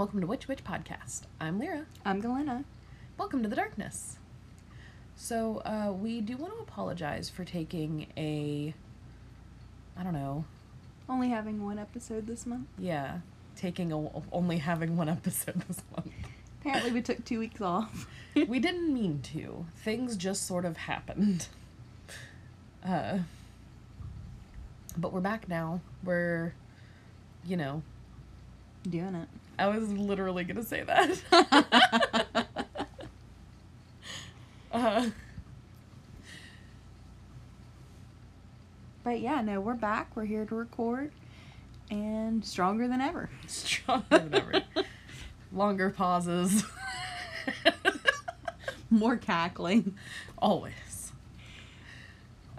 welcome to Witch Witch Podcast. I'm Lyra. I'm Galena. Welcome to the darkness. So, uh, we do want to apologize for taking a. I don't know. Only having one episode this month. Yeah, taking a, only having one episode this month. Apparently, we took two weeks off. we didn't mean to. Things just sort of happened. Uh, but we're back now. We're, you know, Doing it. I was literally gonna say that. uh, But yeah, no, we're back. We're here to record and stronger than ever. stronger than ever. Longer pauses. More cackling. Always.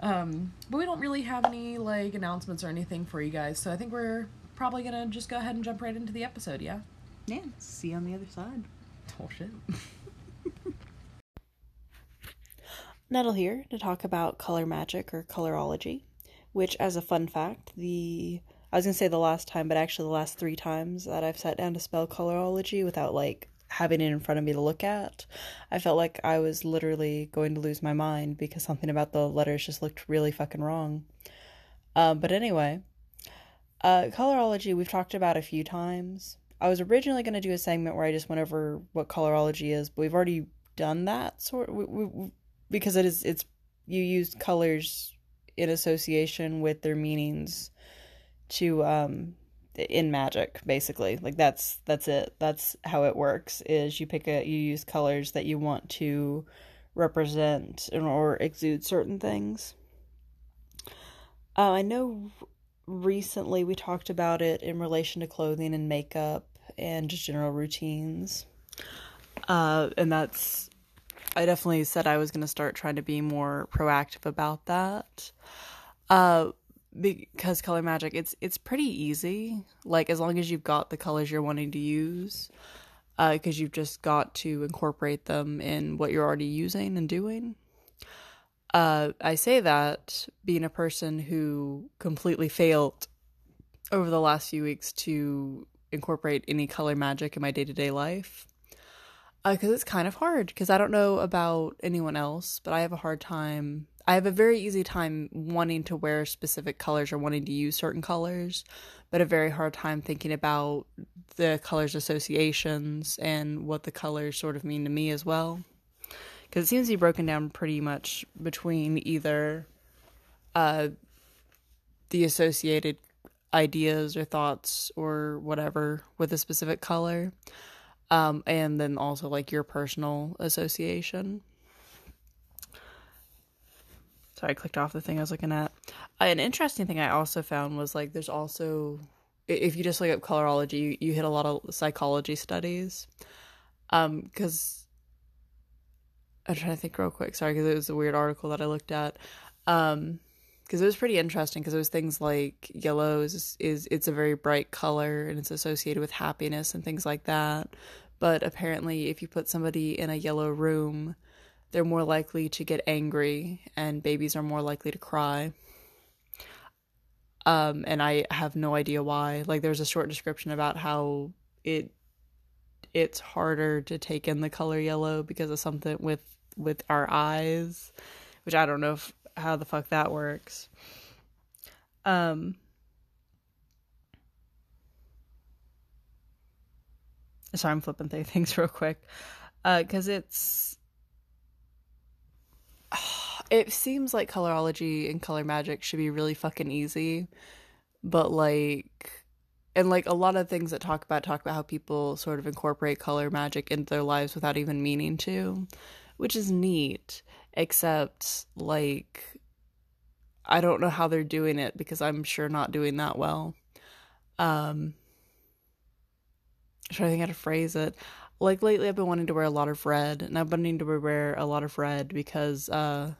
Um, but we don't really have any like announcements or anything for you guys, so I think we're probably gonna just go ahead and jump right into the episode, yeah? Yeah, see you on the other side. Oh shit. Nettle here to talk about color magic or colorology, which, as a fun fact, the I was gonna say the last time, but actually the last three times that I've sat down to spell colorology without like having it in front of me to look at, I felt like I was literally going to lose my mind because something about the letters just looked really fucking wrong. Um, but anyway, uh, colorology we've talked about a few times. I was originally going to do a segment where I just went over what colorology is, but we've already done that sort we, we, because it is it's you use colors in association with their meanings to um in magic basically. Like that's that's it. That's how it works is you pick a you use colors that you want to represent or exude certain things. Uh, i know recently we talked about it in relation to clothing and makeup and just general routines? Uh and that's I definitely said I was going to start trying to be more proactive about that. Uh because color magic it's it's pretty easy. Like as long as you've got the colors you're wanting to use uh because you've just got to incorporate them in what you're already using and doing. Uh i say that being a person who completely failed over the last few weeks to incorporate any color magic in my day-to-day life? Because uh, it's kind of hard because i don't know about anyone else but i have a hard time i have a very easy time wanting to wear specific colors or wanting to use certain colors but a very hard time thinking about the colors associations and what the colors sort of mean to me as well. Because it seems to be broken down pretty much between either uh, the associated ideas or thoughts or whatever with a specific color um, and then also like your personal association. Sorry, I clicked off the thing I was looking at. Uh, an interesting thing I also found was like there's also if you just look up colorology, you, you hit a lot of psychology studies. Um, because I'm trying to think real quick. Sorry, because it was a weird article that I looked at. Um, because it was pretty interesting because it was things like yellow is, is it's a very bright color and it's associated with happiness and things like that. But apparently if you put somebody in a yellow room they're more likely to get angry and babies are more likely to cry. Um and i have no idea why. Like there's a short description about how it it's harder to take in the color yellow because of something with with our eyes which i don't know if how the fuck that works. Um Sorry, I'm flipping through things real quick. Uh cuz it's it seems like colorology and color magic should be really fucking easy, but like and like a lot of things that talk about talk about how people sort of incorporate color magic into their lives without even meaning to, which is neat except like I don't know how they're doing it because I'm sure not doing that well. Um I'm trying to think how to phrase it. Like lately I've been wanting to wear a lot of red and I've been wanting to wear a lot of red because uh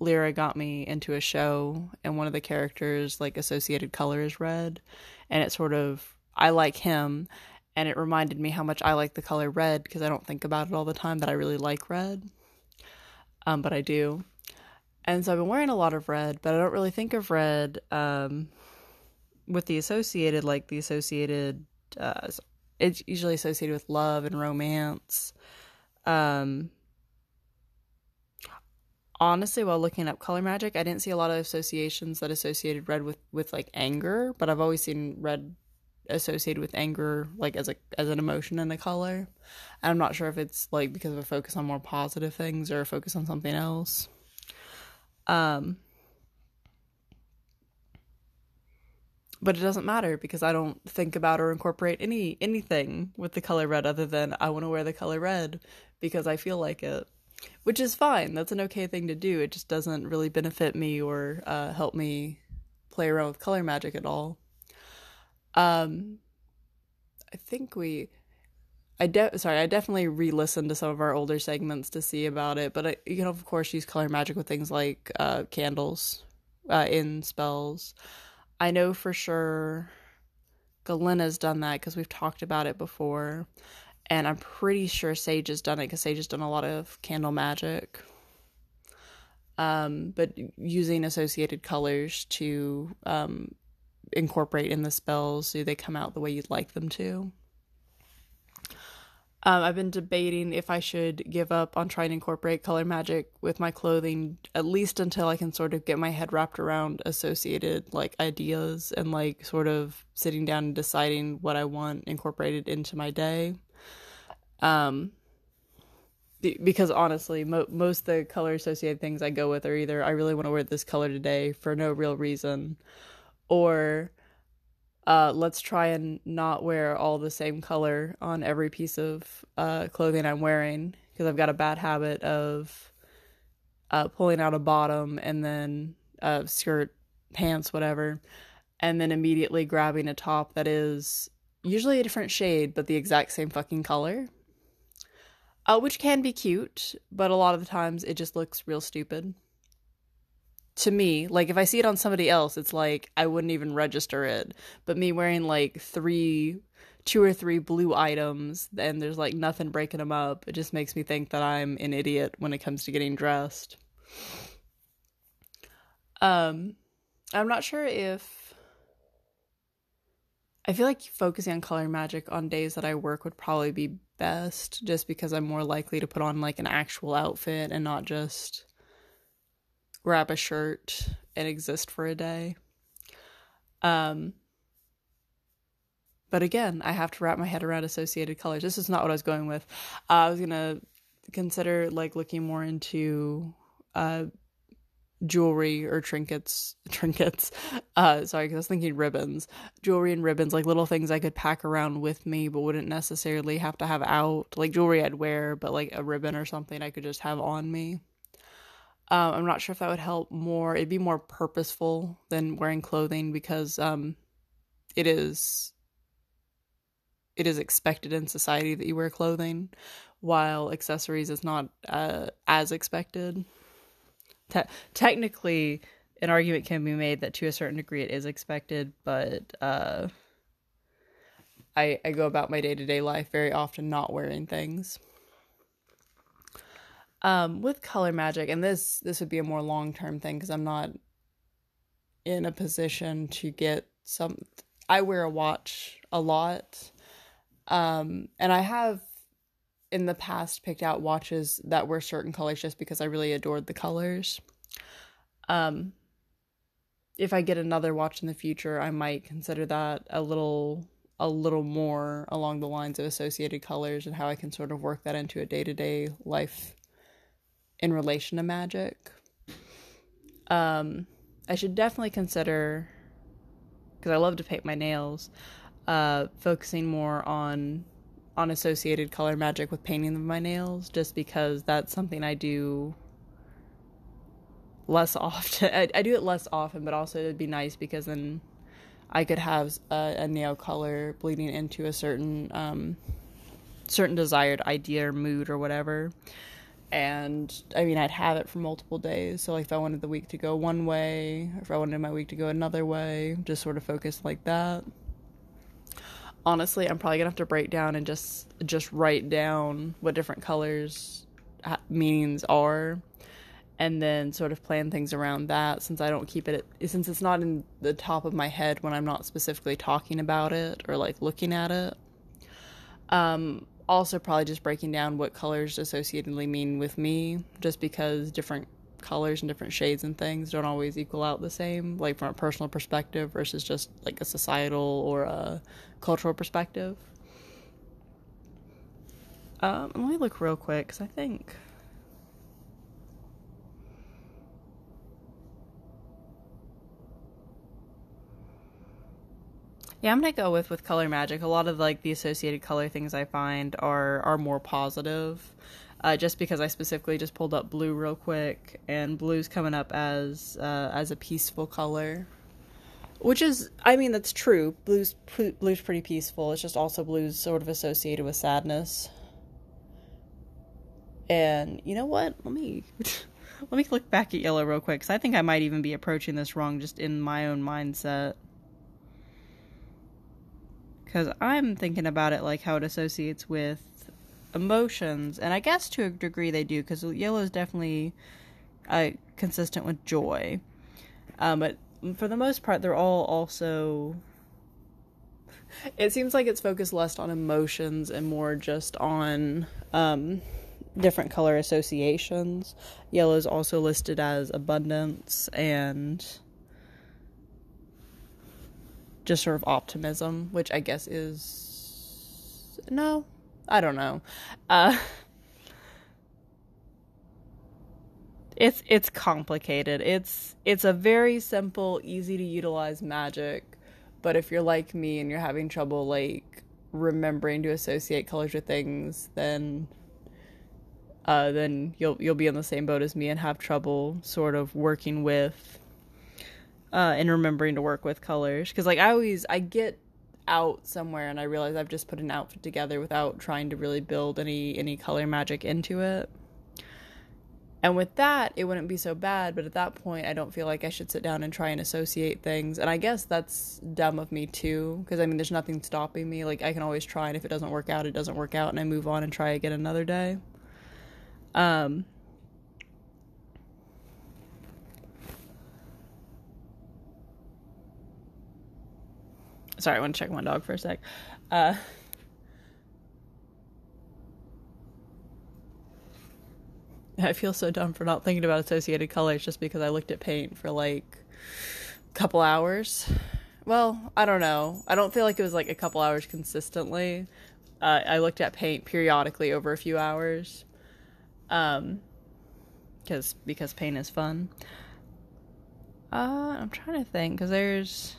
Lyra got me into a show and one of the characters like associated color is red and it sort of I like him and it reminded me how much I like the color red because I don't think about it all the time that I really like red um, but I do. And so I've been wearing a lot of red, but I don't really think of red um, with the associated, like the associated uh, it's usually associated with love and romance. Um, honestly, while looking up color magic, I didn't see a lot of associations that associated red with with like anger, but I've always seen red associated with anger like as a as an emotion and a color. And I'm not sure if it's like because of a focus on more positive things or a focus on something else. Um but it doesn't matter because I don't think about or incorporate any anything with the color red other than I want to wear the color red because I feel like it, which is fine. That's an okay thing to do. It just doesn't really benefit me or uh, help me play around with color magic at all. Um, I think we. I de- sorry, I definitely re-listened to some of our older segments to see about it, but I, you can of course use color magic with things like uh, candles uh, in spells. I know for sure Galena's done that because we've talked about it before. And I'm pretty sure Sage has done it because Sage has done a lot of candle magic. Um, but using associated colors to um, incorporate in the spells Do they come out the way you'd like them to. Um, I've been debating if I should give up on trying to incorporate color magic with my clothing, at least until I can sort of get my head wrapped around associated like ideas and like sort of sitting down and deciding what I want incorporated into my day. Um, because honestly, mo- most the color associated things I go with are either I really want to wear this color today for no real reason, or uh, let's try and not wear all the same color on every piece of uh, clothing I'm wearing because I've got a bad habit of uh, pulling out a bottom and then a skirt, pants, whatever, and then immediately grabbing a top that is usually a different shade but the exact same fucking color. Uh, which can be cute, but a lot of the times it just looks real stupid to me like if i see it on somebody else it's like i wouldn't even register it. But me wearing like three two or three blue items and there's like nothing breaking them up it just makes me think that i'm an idiot when it comes to getting dressed. Um i'm not sure if i feel like focusing on color magic on days that i work would probably be best just because i'm more likely to put on like an actual outfit and not just grab a shirt and exist for a day. Um, but again, I have to wrap my head around associated colors. This is not what I was going with. Uh, I was gonna consider like looking more into uh, jewelry or trinkets trinkets uh sorry because i was thinking ribbons jewelry and ribbons like little things i could pack around with me but wouldn't necessarily have to have out like jewelry i'd wear but like a ribbon or something i could just have on me um, I'm not sure if that would help more. It'd be more purposeful than wearing clothing because um, it is it is expected in society that you wear clothing, while accessories is not uh, as expected. Te- technically, an argument can be made that to a certain degree it is expected, but uh, I I go about my day to day life very often not wearing things um with color magic and this this would be a more long term thing because i'm not in a position to get some i wear a watch a lot um and i have in the past picked out watches that were certain colors just because i really adored the colors. Um if i get another watch in the future i might consider that a little a little more along the lines of associated colors and how i can sort of work that into a day-to-day life in relation to magic. Um, I should definitely consider because I love to paint my nails. Uh, focusing more on on associated color magic with painting of my nails, just because that's something I do less often. I, I do it less often, but also it'd be nice because then I could have a, a nail color bleeding into a certain um, certain desired idea or mood or whatever and I mean I'd have it for multiple days. So like if I wanted the week to go one way, or if I wanted my week to go another way, just sort of focus like that. Honestly, I'm probably gonna have to break down and just just write down what different colors ha- meanings are, and then sort of plan things around that. Since I don't keep it, since it's not in the top of my head when I'm not specifically talking about it or like looking at it. Um, also, probably just breaking down what colors associatedly mean with me, just because different colors and different shades and things don't always equal out the same, like from a personal perspective versus just like a societal or a cultural perspective. Um, let me look real quick because I think. Yeah, I'm gonna go with with color magic. A lot of like the associated color things I find are are more positive. Uh, just because I specifically just pulled up blue real quick, and blue's coming up as uh, as a peaceful color, which is I mean that's true. Blue's blue's pretty peaceful. It's just also blue's sort of associated with sadness. And you know what? Let me let me look back at yellow real quick because I think I might even be approaching this wrong just in my own mindset. Because I'm thinking about it like how it associates with emotions, and I guess to a degree they do, because yellow is definitely uh, consistent with joy. Um, but for the most part, they're all also. It seems like it's focused less on emotions and more just on um, different color associations. Yellow is also listed as abundance and just sort of optimism, which I guess is no, I don't know. Uh it's it's complicated. It's it's a very simple, easy to utilize magic, but if you're like me and you're having trouble like remembering to associate colors with things, then uh, then you'll you'll be in the same boat as me and have trouble sort of working with uh, and remembering to work with colors because like I always I get out somewhere and I realize I've just put an outfit together without trying to really build any any color magic into it. And with that, it wouldn't be so bad, but at that point, I don't feel like I should sit down and try and associate things. And I guess that's dumb of me too, because I mean, there's nothing stopping me. Like, I can always try, and if it doesn't work out, it doesn't work out, and I move on and try again another day. Um, sorry, I want to check my dog for a sec. Uh, I feel so dumb for not thinking about associated colors just because I looked at paint for like a couple hours. Well, I don't know. I don't feel like it was like a couple hours consistently. Uh, I looked at paint periodically over a few hours. Um, because because paint is fun. Uh, I'm trying to think because there's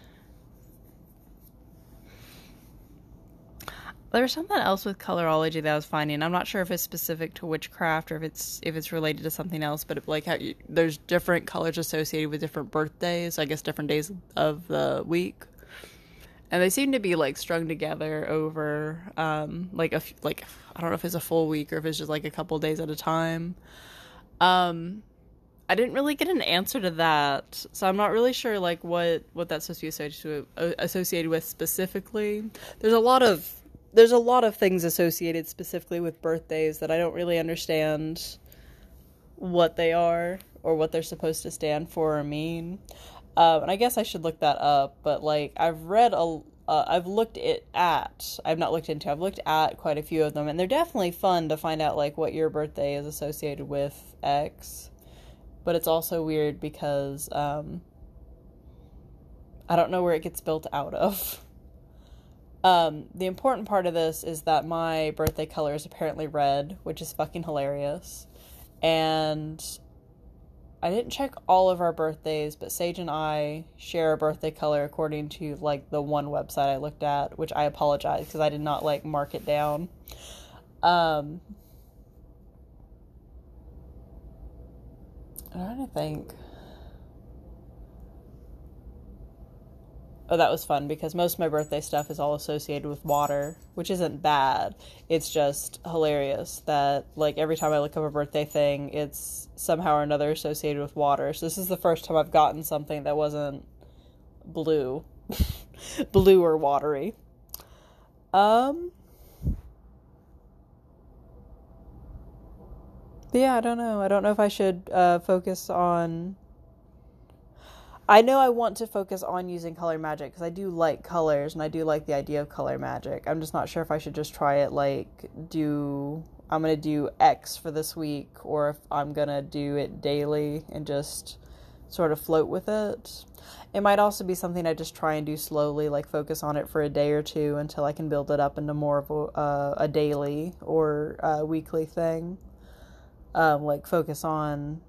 there was something else with colorology that I was finding. I'm not sure if it's specific to witchcraft or if it's if it's related to something else, but like how you, there's different colors associated with different birthdays. I guess different days of the week, and they seem to be like strung together over um, like a like I don't know if it's a full week or if it's just like a couple days at a time. Um, I didn't really get an answer to that, so I'm not really sure like what what that's supposed to be associated uh, associated with specifically. There's a lot of there's a lot of things associated specifically with birthdays that I don't really understand what they are or what they're supposed to stand for or mean. Um, and I guess I should look that up, but like I've read a uh, I've looked it at I've not looked into I've looked at quite a few of them and they're definitely fun to find out like what your birthday is associated with X but it's also weird because um, I don't know where it gets built out of um, the important part of this is that my birthday color is apparently red which is fucking hilarious and I didn't check all of our birthdays, but Sage and I share a birthday color according to like the one website I looked at, which I apologize because I did not like mark it down. Um, I'm trying to think. Oh, that was fun because most of my birthday stuff is all associated with water, which isn't bad. It's just hilarious that like every time I look up a birthday thing, it's somehow or another associated with water. So this is the first time I've gotten something that wasn't blue, blue or watery. Um. Yeah, I don't know. I don't know if I should uh, focus on I know I want to focus on using color magic because I do like colors and I do like the idea of color magic. I'm just not sure if I should just try it like do I'm gonna do X for this week or if I'm gonna do it daily and just sort of float with it. It might also be something I just try and do slowly, like focus on it for a day or two until I can build it up into more of a, uh, a daily or a weekly thing. Um, like focus on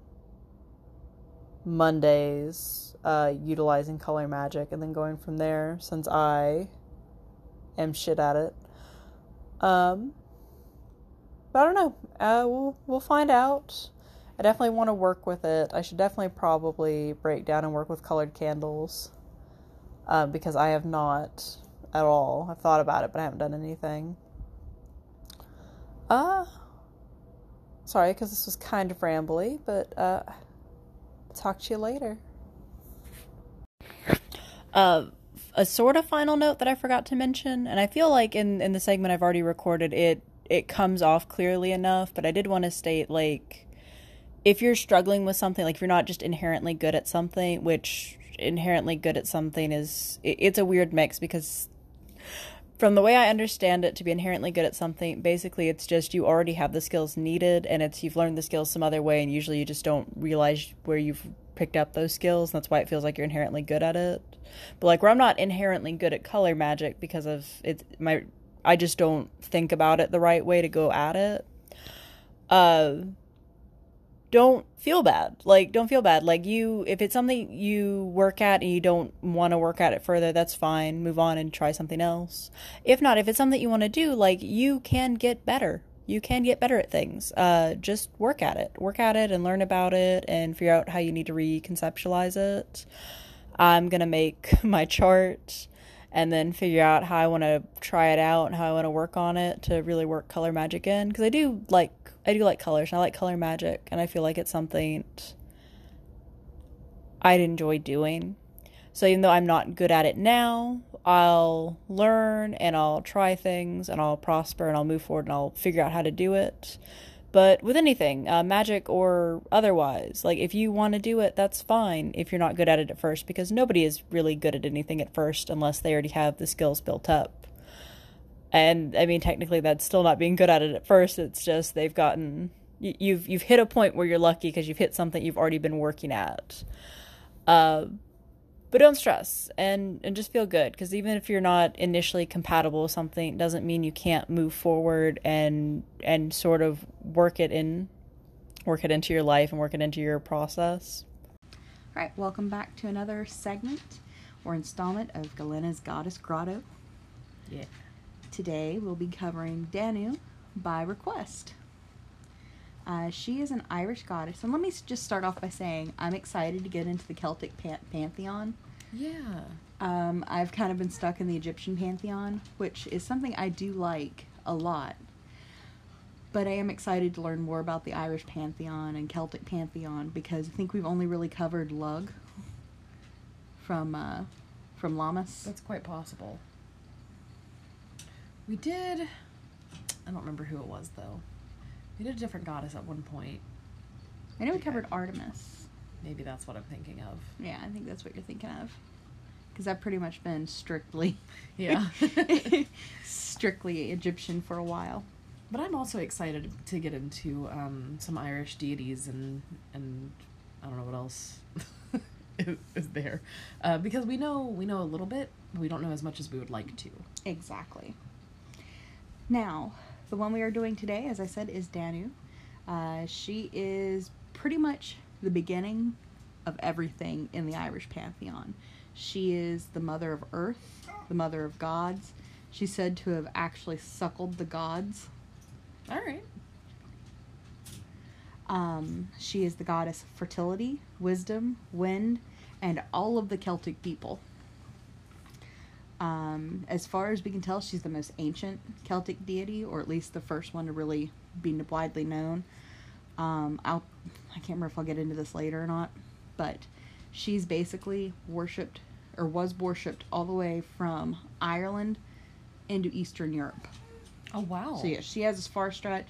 Mondays uh, utilizing color magic and then going from there since I am shit at it. Um, but I don't know. Uh, we'll we'll find out. I definitely want to work with it. I should definitely probably break down and work with colored candles um, because I have not at all. I've thought about it, but I haven't done anything. Uh, sorry, because this was kind of rambly, but uh, talk to you later. Uh, a sort of final note that I forgot to mention, and I feel like in in the segment I've already recorded it it comes off clearly enough, but I did want to state like if you're struggling with something, like if you're not just inherently good at something, which inherently good at something is it, it's a weird mix because from the way I understand it to be inherently good at something, basically it's just you already have the skills needed and it's you've learned the skills some other way and usually you just don't realize where you've picked up those skills and that's why it feels like you're inherently good at it. But like where I'm not inherently good at color magic because of it my I just don't think about it the right way to go at it. Uh don't feel bad. Like don't feel bad. Like you if it's something you work at and you don't want to work at it further, that's fine. Move on and try something else. If not, if it's something you want to do, like you can get better. You can get better at things. Uh just work at it. Work at it and learn about it and figure out how you need to reconceptualize it. I'm going to make my chart and then figure out how I want to try it out and how I want to work on it to really work color magic in because I do like I do like colors and I like color magic and I feel like it's something I'd enjoy doing. So even though I'm not good at it now, I'll learn and I'll try things and I'll prosper and I'll move forward and I'll figure out how to do it. But with anything, uh, magic or otherwise, like if you want to do it, that's fine if you're not good at it at first, because nobody is really good at anything at first unless they already have the skills built up. And I mean, technically, that's still not being good at it at first. It's just they've gotten you've you've hit a point where you're lucky because you've hit something you've already been working at. Uh, but don't stress and and just feel good because even if you're not initially compatible with something it doesn't mean you can't move forward and and sort of work it in work it into your life and work it into your process All right, welcome back to another segment or installment of Galena's Goddess Grotto. Yeah. Today we'll be covering Danu by request. Uh, she is an Irish goddess, and let me just start off by saying I'm excited to get into the Celtic pan- pantheon. Yeah. Um, I've kind of been stuck in the Egyptian pantheon, which is something I do like a lot. But I am excited to learn more about the Irish pantheon and Celtic pantheon because I think we've only really covered Lug from uh, from Lammas. That's quite possible. We did. I don't remember who it was though. We did a different goddess at one point. I know we covered Artemis. Maybe that's what I'm thinking of. Yeah, I think that's what you're thinking of. Because I've pretty much been strictly, Yeah. strictly Egyptian for a while. but I'm also excited to get into um, some Irish deities and and I don't know what else is, is there uh, because we know we know a little bit, but we don't know as much as we would like to. Exactly. Now, the one we are doing today, as I said, is Danu. Uh, she is pretty much the beginning of everything in the Irish pantheon. She is the mother of earth, the mother of gods. She's said to have actually suckled the gods. All right. Um, she is the goddess of fertility, wisdom, wind, and all of the Celtic people. Um, as far as we can tell, she's the most ancient Celtic deity, or at least the first one to really be widely known. Um, I'll, I can't remember if I'll get into this later or not, but she's basically worshipped or was worshipped all the way from Ireland into Eastern Europe. Oh wow. So yeah, she has this far stretch.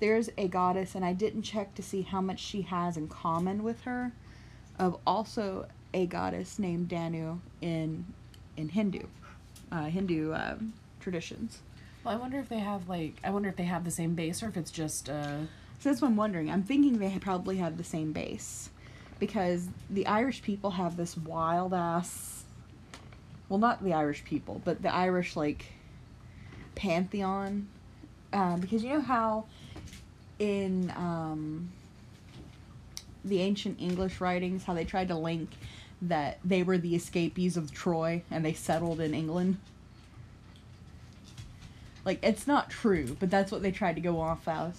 There's a goddess, and I didn't check to see how much she has in common with her, of also a goddess named Danu in in Hindu uh, Hindu um, traditions. Well, I wonder if they have like I wonder if they have the same base or if it's just uh So that's what I'm wondering. I'm thinking they probably have the same base because the Irish people have this wild ass. Well, not the Irish people, but the Irish like pantheon. Um, because you know how in um, the ancient English writings, how they tried to link that they were the escapees of Troy and they settled in England. Like it's not true, but that's what they tried to go off as.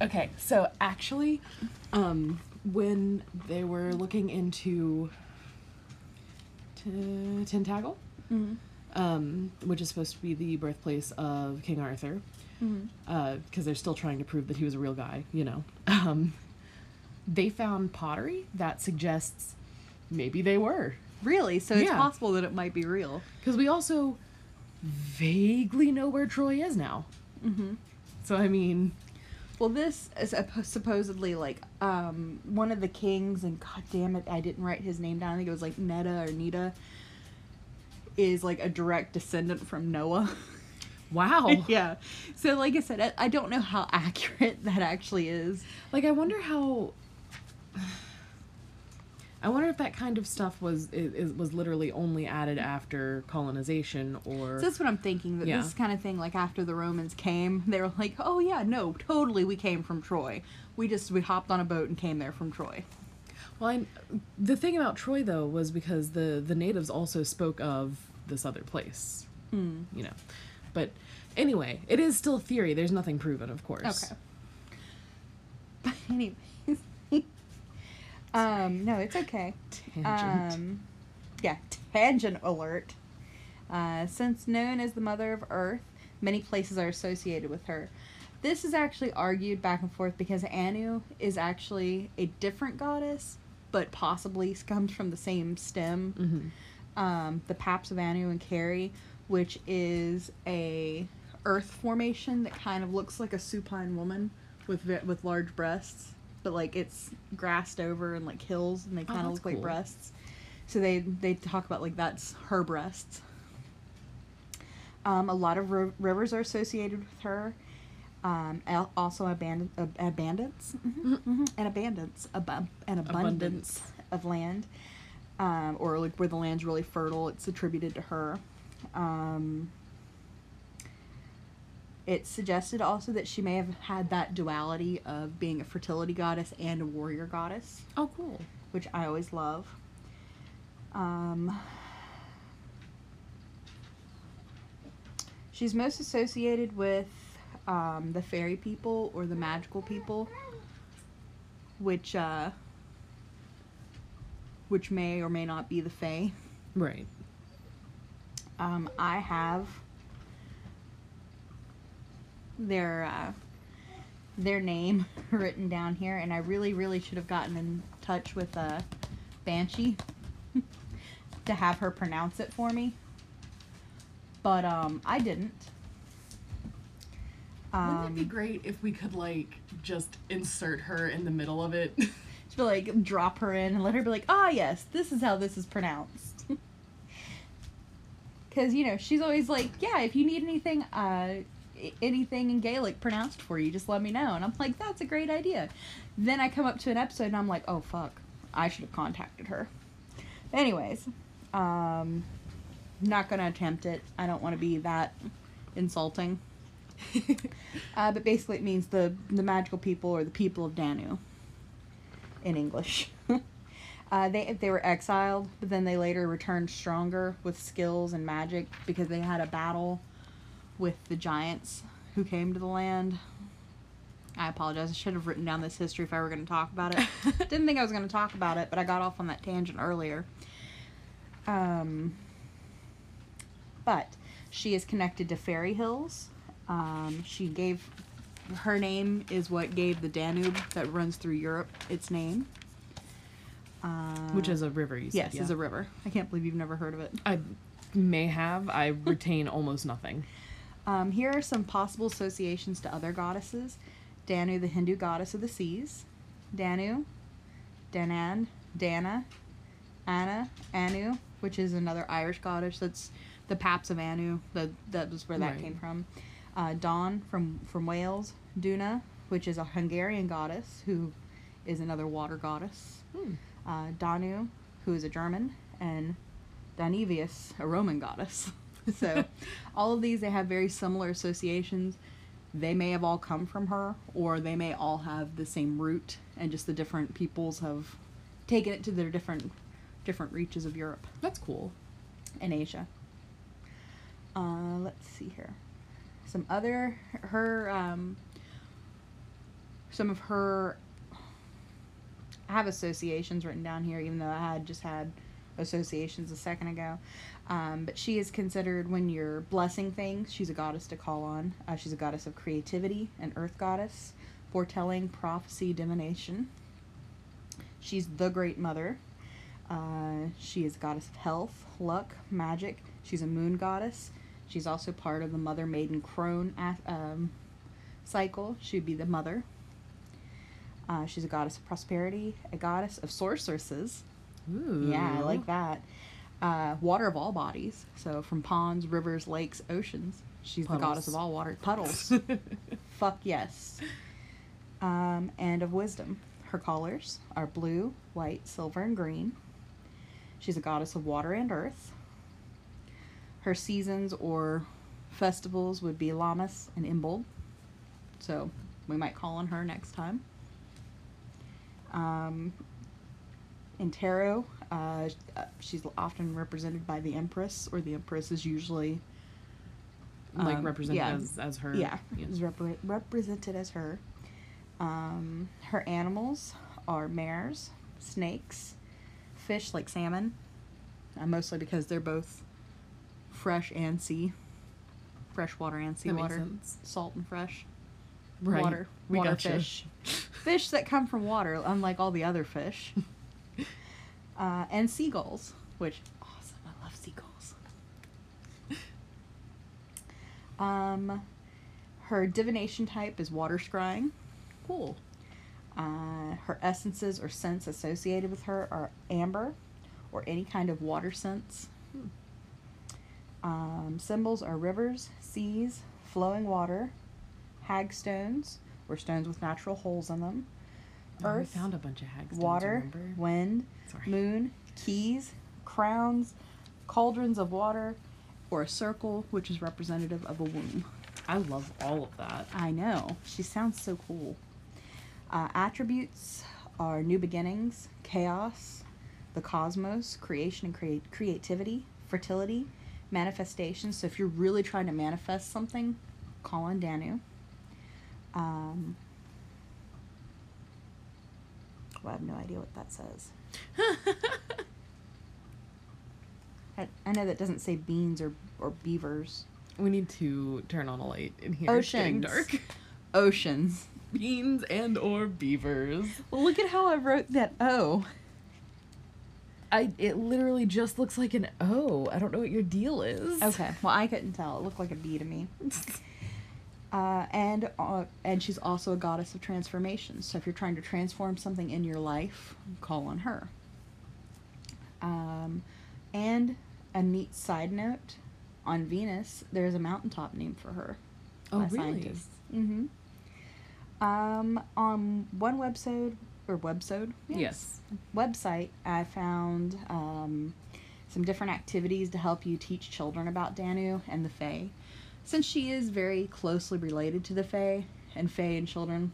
Okay, so actually, um, when they were looking into T- Tintagel, Mm-hmm. um, which is supposed to be the birthplace of King Arthur, Mm-hmm. because they're still trying to prove that he was a real guy, you know. Um, they found pottery that suggests maybe they were, Really? So it's Yeah. possible that it might be real. because we also vaguely know where Troy is now. Mm-hmm. So I mean, Well, this is suppo- supposedly like um, one of the kings, and god damn it, I didn't write his name down. I think it was like Netta or Nita. Is like a direct descendant from Noah. wow. yeah. So, like I said, I, I don't know how accurate that actually is. Like I wonder how. I wonder if that kind of stuff was is, was literally only added after colonization, or So that's what I'm thinking. That Yeah. this kind of thing, like after the Romans came, they were like, "Oh yeah, no, totally, we came from Troy. We just we hopped on a boat and came there from Troy." well, I, the thing about Troy though was because the the natives also spoke of this other place, Mm. you know. But anyway, it is still theory. There's nothing proven, of course. Okay. But anyways, um, no, it's okay. Tangent. Um, yeah, tangent alert. Uh, since known as the Mother of Earth, many places are associated with her. This is actually argued back and forth because Anu is actually a different goddess, but possibly comes from the same stem. hmm Um, the Paps of Anu and Kerry, which is a earth formation that kind of looks like a supine woman with with large breasts, but like it's grassed over and like hills, and they Oh, kind of that's look like breasts. So they they talk about like that's her breasts. Um, a lot of ri- rivers are associated with her. Um, also abandon, ab- abundance mhm, mhm, and abundance abu- an abundance, Abundance. of land, um, or like where the land's really fertile. It's attributed to her. Um, it's suggested also that she may have had that duality of being a fertility goddess and a warrior goddess Oh, cool. which I always love. Um, she's most associated with um, the fairy people or the magical people, which uh, which may or may not be the fae. Right. Um, I have their uh, their name written down here, and I really, really should have gotten in touch with uh, Banshee to have her pronounce it for me, but um, I didn't. Wouldn't it be Um, great if we could like just insert her in the middle of it? just be like drop her in and let her be like, ah, yes, this is how this is pronounced. Because you know she's always like, yeah, if you need anything, uh, anything in Gaelic pronounced for you, just let me know. And I'm like, that's a great idea. Then I come up to an episode and I'm like, oh fuck, I should have contacted her. Anyways, um, not gonna attempt it. I don't want to be that insulting. Uh, but basically, it means the the magical people or the people of Danu in English. uh, they they were exiled, but then they later returned stronger with skills and magic because they had a battle with the giants who came to the land. I apologize. I should have written down this history if I were going to talk about it. Didn't think I was going to talk about it, but I got off on that tangent earlier. Um, but she is connected to Fairy Hills. Um, she gave her name is what gave the Danube that runs through Europe its name. Uh, Which is a river, you said. yes, yeah. is a river. I can't believe you've never heard of it. I may have. I retain almost nothing. Um, here are some possible associations to other goddesses: Danu, the Hindu goddess of the seas; Danu, Danan, Dana, Anna, Anu, which is another Irish goddess. That's the Paps of Anu. That that was where that Right. came from. Uh, Dôn from from Wales. Duna, which is a Hungarian goddess who is another water goddess. Hmm. Uh, Danu, who is a German, and Danivius, a Roman goddess. so, all of these they have very similar associations. They may have all come from her, or they may all have the same root, and just the different peoples have taken it to their different different reaches of Europe That's cool. and Asia. Uh, let's see here. Some other her um, some of her I have associations written down here, even though I had just had associations a second ago. Um, but she is considered when you're blessing things. She's a goddess to call on. Uh, she's a goddess of creativity, an earth goddess, foretelling, prophecy, divination. She's the Great Mother. Uh, she is a goddess of health, luck, magic. She's a moon goddess. She's also part of the Mother Maiden Crone um, cycle. She would be the mother. Uh, she's a goddess of prosperity, a goddess of sorceresses. Ooh. Yeah, I like that. Uh, water of all bodies. So from ponds, rivers, lakes, oceans. She's the goddess of all water. Puddles. Fuck yes. Um, and of wisdom. Her colors are blue, white, silver, and green. She's a goddess of water and earth. Her seasons or festivals would be Lammas and Imbolc. So we might call on her next time. Um, in tarot, uh, uh, she's often represented by the Empress, or the Empress is usually like um, represented yeah. as, as her. yeah, Yes. is repre- represented as her. Um, her animals are mares, snakes, fish like salmon, uh, mostly because they're both fresh and sea, fresh water and seawater, salt and fresh Right. water, We water gotcha. fish, fish that come from water, unlike all the other fish, uh, and seagulls, which awesome. I love seagulls. Um, her divination type is water scrying. Cool. Uh, her essences or scents associated with her are amber or any kind of water scents. Hmm. Um, symbols are rivers, seas, flowing water, hagstones, or stones with natural holes in them, earth, found a bunch of hagstones. water, wind, Sorry. moon, keys, crowns, cauldrons of water, or a circle, which is representative of a womb. I love all of that. I know. She sounds so cool. Uh, attributes are new beginnings, chaos, the cosmos, creation and create creativity, fertility, manifestation. So if you're really trying to manifest something, call on Danu. Um, I have no idea what that says. I, I know that doesn't say beans or, or beavers. we need to turn on a light in here. It's getting Oceans. dark. Oceans. Beans and or beavers. Well, look at how I wrote that O. I it literally just looks like an O. I don't know what your deal is. Okay, well I couldn't tell. It looked like a B to me. Uh, and uh, and she's also a goddess of transformation. So if you're trying to transform something in your life, call on her. Um, and a neat side note, on Venus there's a mountaintop named for her. Oh, really? Mm-hmm. Um, on one website or website, Yes. website, I found um, some different activities to help you teach children about Danu and the Fae. Since she is very closely related to the Fae, and Fae and children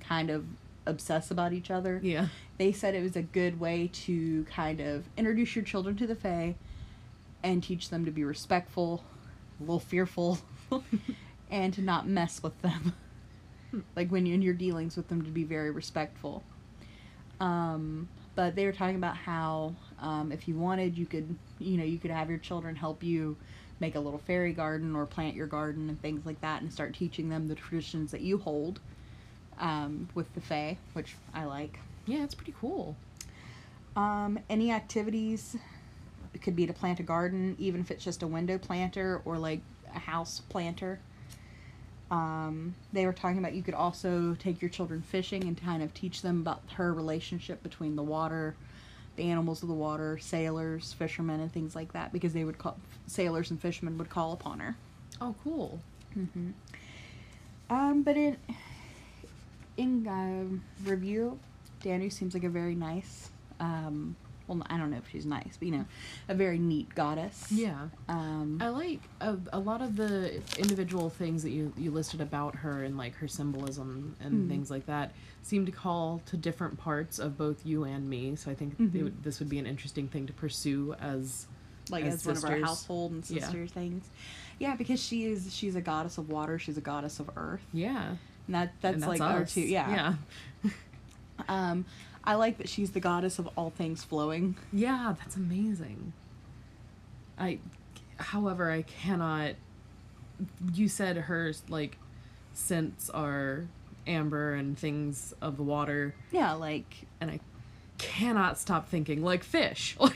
kind of obsess about each other, Yeah. they said it was a good way to kind of introduce your children to the Fae and teach them to be respectful, a little fearful, and to not mess with them. like when you're in your dealings with them, to be very respectful. Um, but they were talking about how um, if you wanted, you could, you know, you could have your children help you make a little fairy garden or plant your garden and things like that, and start teaching them the traditions that you hold um, with the Fae, which I like. Yeah, it's pretty cool. Um, any activities it could be to plant a garden, even if it's just a window planter or like a house planter. Um, they were talking about you could also take your children fishing and kind of teach them about her relationship between the water, the animals of the water, sailors, fishermen, and things like that, because they would call sailors and fishermen would call upon her. Oh, cool. Mm-hmm. Um, but in in um review, Danu seems like a very nice. Um, well, I don't know if she's nice, but you know, a very neat goddess. Yeah. Um, I like a, a lot of the individual things that you, you listed about her and like her symbolism and Mm. things like that seem to call to different parts of both you and me. So I think Mhm. it would, this would be an interesting thing to pursue as like as as, one of our household and Yeah. sister things. Yeah, because she is she's a goddess of water. She's a goddess of earth. yeah. And that that's, And like our us. two. Yeah. Yeah. Um, I like that she's the goddess of all things flowing. Yeah, that's amazing. I, however, I cannot. You said her like scents are amber and things of the water, Yeah, like and I cannot stop thinking like fish.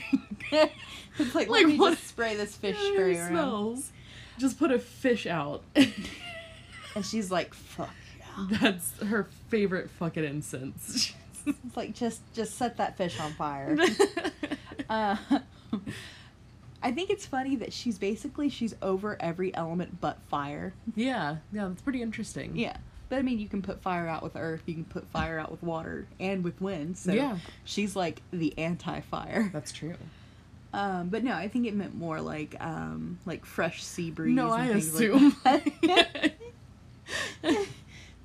Like, it's like, Like let me what- just spray this fish Yeah, spray around. smells. Just put a fish out. And she's like, fuck yeah. That's her favorite fucking incense. It's like just just set that fish on fire. uh, I think it's funny that she's basically she's over every element but fire. yeah, yeah, that's pretty interesting. Yeah. But I mean, you can put fire out with earth, you can put fire out with water and with wind. So Yeah. she's like the anti-fire. that's true. Um, but no, I think it meant more like um, like fresh sea breeze. No, and I things assume. Like that.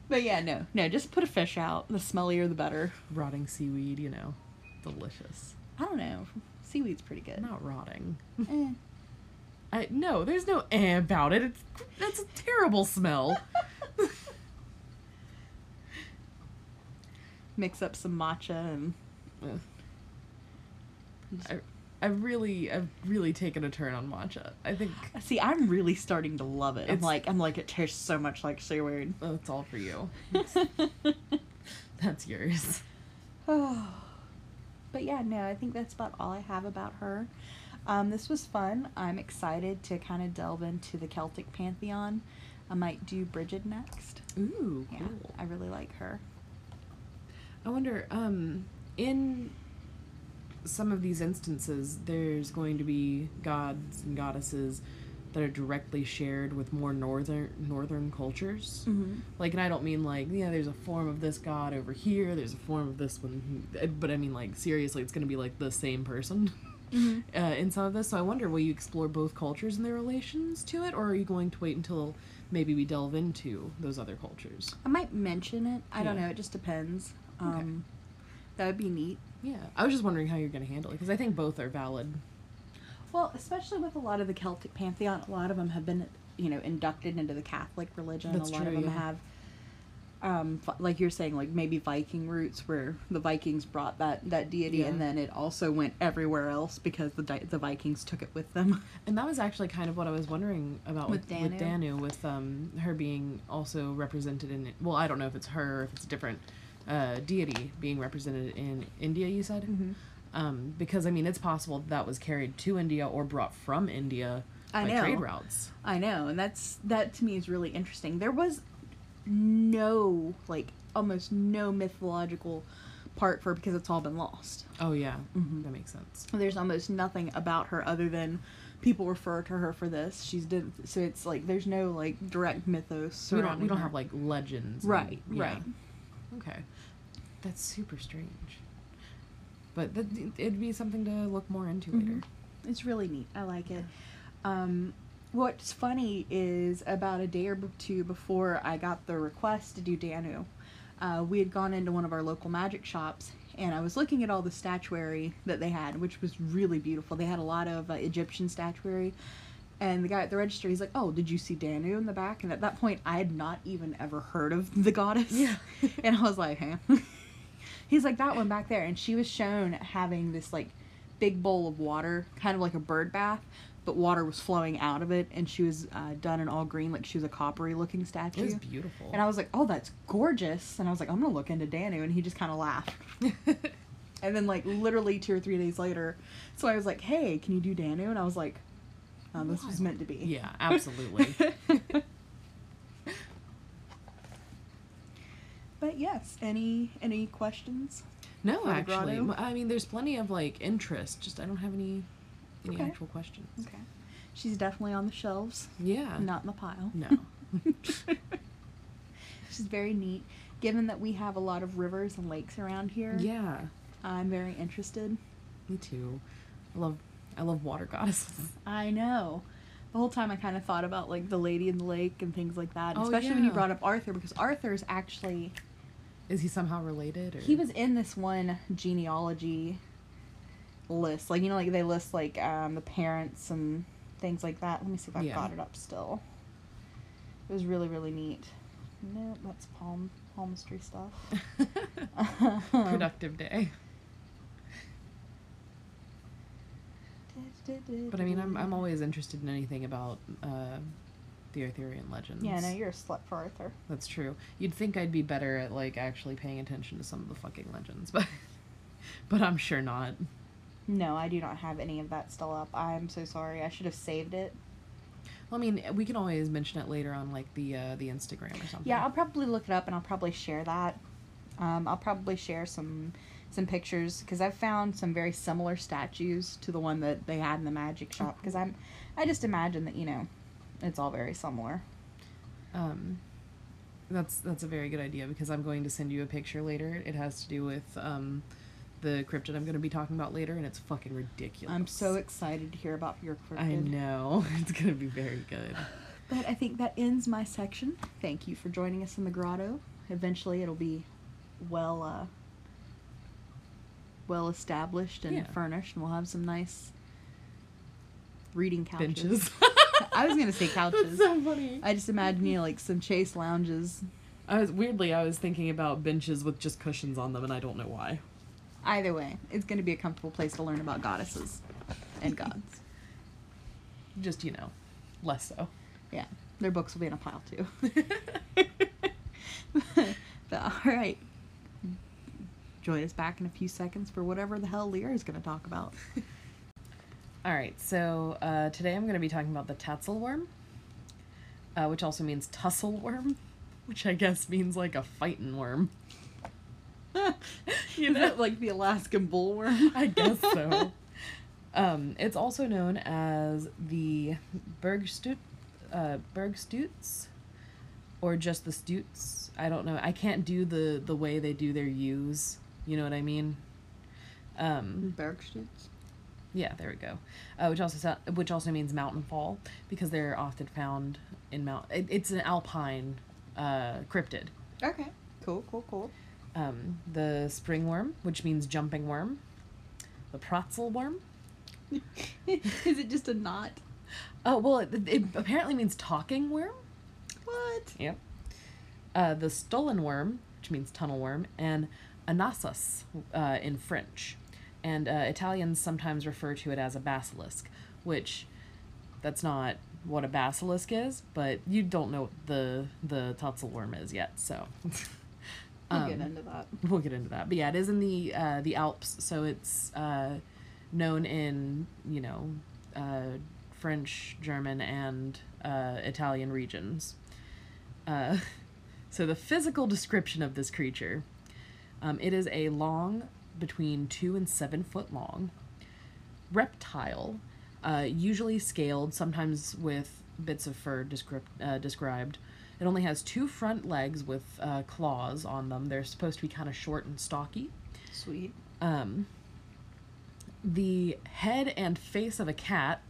But yeah, no, no, just put a fish out. The smellier, the better. Rotting seaweed, you know, delicious. I don't know. Seaweed's pretty good. Not rotting. Eh. I no, there's no eh about it. It's that's a terrible smell. Mix up some matcha and. I, I really, I've really taken a turn on matcha. I think see. I'm really starting to love it. I'm like, I'm like, it tastes so much like seaweed. that's all for you. That's yours. Oh. But yeah, no, I think that's about all I have about her. Um, this was fun. I'm excited to kind of delve into the Celtic pantheon. I might do Bridget next. Ooh, Yeah, cool. I really like her. I wonder, um, in some of these instances, there's going to be gods and goddesses that are directly shared with more northern northern cultures. Mm-hmm. Like, and I don't mean like, yeah, there's a form of this god over here, there's a form of this one, but I mean like seriously, it's going to be like the same person Mm-hmm. uh, in some of this. So I wonder, will you explore both cultures and their relations to it, or are you going to wait until maybe we delve into those other cultures? I might mention it. I don't know. It just depends. Okay. Um, That would be neat. Yeah, I was just wondering how you're going to handle it because I think both are valid. Well, especially with a lot of the Celtic pantheon, a lot of them have been, you know, inducted into the Catholic religion. That's a lot true, of them yeah. have, um, like you're saying, like maybe Viking roots, where the Vikings brought that that deity, and then it also went everywhere else because the di- the Vikings took it with them. And that was actually kind of what I was wondering about with, With with Danu? Danu, with um, her being also represented in. It. Well, I don't know if it's her or if it's different uh, deity being represented in India. You said, Mm-hmm. um, because I mean, it's possible that, that was carried to India or brought from India I by know. trade routes. I know, and that's that to me is really interesting. There was no like almost no mythological part for because it's all been lost. Oh yeah, Mhm. that makes sense. There's almost nothing about her other than people refer to her for this. She's did so it's like there's no like direct mythos. We don't we don't her. have like legends. and- right, yeah. right. Okay, that's super strange. But that, it'd be something to look more into Mhm. later. It's really neat. I like it. Um, what's funny is about a day or two before I got the request to do Danu, uh, we had gone into one of our local magic shops and I was looking at all the statuary that they had, which was really beautiful. They had a lot of uh, Egyptian statuary. And the guy at the register, he's like, "Oh, did you see Danu in the back?" And at that point, I had not even ever heard of the goddess. Yeah. and I was like, "Huh?" he's like, "That one back there," and she was shown having this like big bowl of water, kind of like a bird bath, but water was flowing out of it, and she was uh, done in all green, like she was a coppery looking statue. It was beautiful. And I was like, "Oh, that's gorgeous!" And I was like, "I'm gonna look into Danu," and he just kind of laughed. And then, like literally two or three days later, so I was like, "Hey, can you do Danu?" And I was like, oh, "This was meant to be." yeah, absolutely. But yes, any any questions? No, actually, grotto? I mean, there's plenty of like interest. Just I don't have any any Okay. actual questions. Okay. She's definitely on the shelves, Yeah. not in the pile. No. She's very neat. Given that we have a lot of rivers and lakes around here, yeah. I'm very interested. Me too. I love I love water goddesses. I know. The whole time I kind of thought about like the lady in the lake and things like that, Oh, especially when you brought up Arthur because Arthur's actually Is he somehow related? Or? he was in this one genealogy list. Like you know like they list like um the parents and things like that. Let me see if I've Yeah. got it up still. It was really really neat. No, that's palm palmistry stuff. productive day. But I mean, I'm I'm always interested in anything about uh, the Arthurian legends. Yeah, no, you're a slut for Arthur. That's true. You'd think I'd be better at like actually paying attention to some of the fucking legends, but but I'm sure not. No, I do not have any of that still up. I'm so sorry. I should have saved it. Well, I mean, we can always mention it later on, like the uh, the Instagram or something. Yeah, I'll probably look it up and I'll probably share that. Um, I'll probably share some some pictures because I've found some very similar statues to the one that they had in the magic shop. Because I'm, I just imagine that you know, it's all very similar. Um, that's that's a very good idea because I'm going to send you a picture later. It has to do with um, the cryptid I'm going to be talking about later, and it's fucking ridiculous. I'm so excited to hear about your cryptid. I know it's going to be very good. But I think that ends my section. Thank you for joining us in the grotto. Eventually, it'll be well, uh, well established and Yeah. furnished, and we'll have some nice reading couches. Benches. I was gonna say couches. That's so funny. I just imagine you know, like some chase lounges. I was weirdly I was thinking about benches with just cushions on them, and I don't know why. Either way, it's gonna be a comfortable place to learn about goddesses and gods. Just you know, less so. Yeah, their books will be in a pile too. but all right, join us back in a few seconds for whatever the hell Lear is gonna talk about. All right, so uh, today I'm going to be talking about the tatzelworm, uh, which also means tussle worm, which I guess means like a fighting worm. you know, like the Alaskan bullworm. I guess so. um, it's also known as the Bergstut, uh, Bergstutes, or just the Stutes. I don't know. I can't do the the way they do their U's. You know what I mean? Um, Bergstutz. Yeah, there we go. Uh, which also which also means mountain fall because they're often found in mount. It, it's an alpine uh, cryptid. Okay. Cool. Cool. Cool. Um, the spring worm, which means jumping worm. The Pratzel worm. is it just a knot? Oh well, it, it apparently means talking worm. What? Yep. Uh, the stolen worm, which means tunnel worm, and anasas uh, in French, and uh, Italians sometimes refer to it as a basilisk, which that's not what a basilisk is, but you don't know what the the tutzel worm is yet, so. We'll get Um, into that. we'll get into that. But yeah, it is in the uh, the Alps, so it's uh, known in you know uh, French, German, and uh, Italian regions. Uh, so the physical description of this creature, um, it is a long, between two and seven foot long reptile, uh, usually scaled, sometimes with bits of fur descript, uh, described. It only has two front legs with uh, claws on them. They're supposed to be kind of short and stocky. Sweet. Um, the head and face of a cat.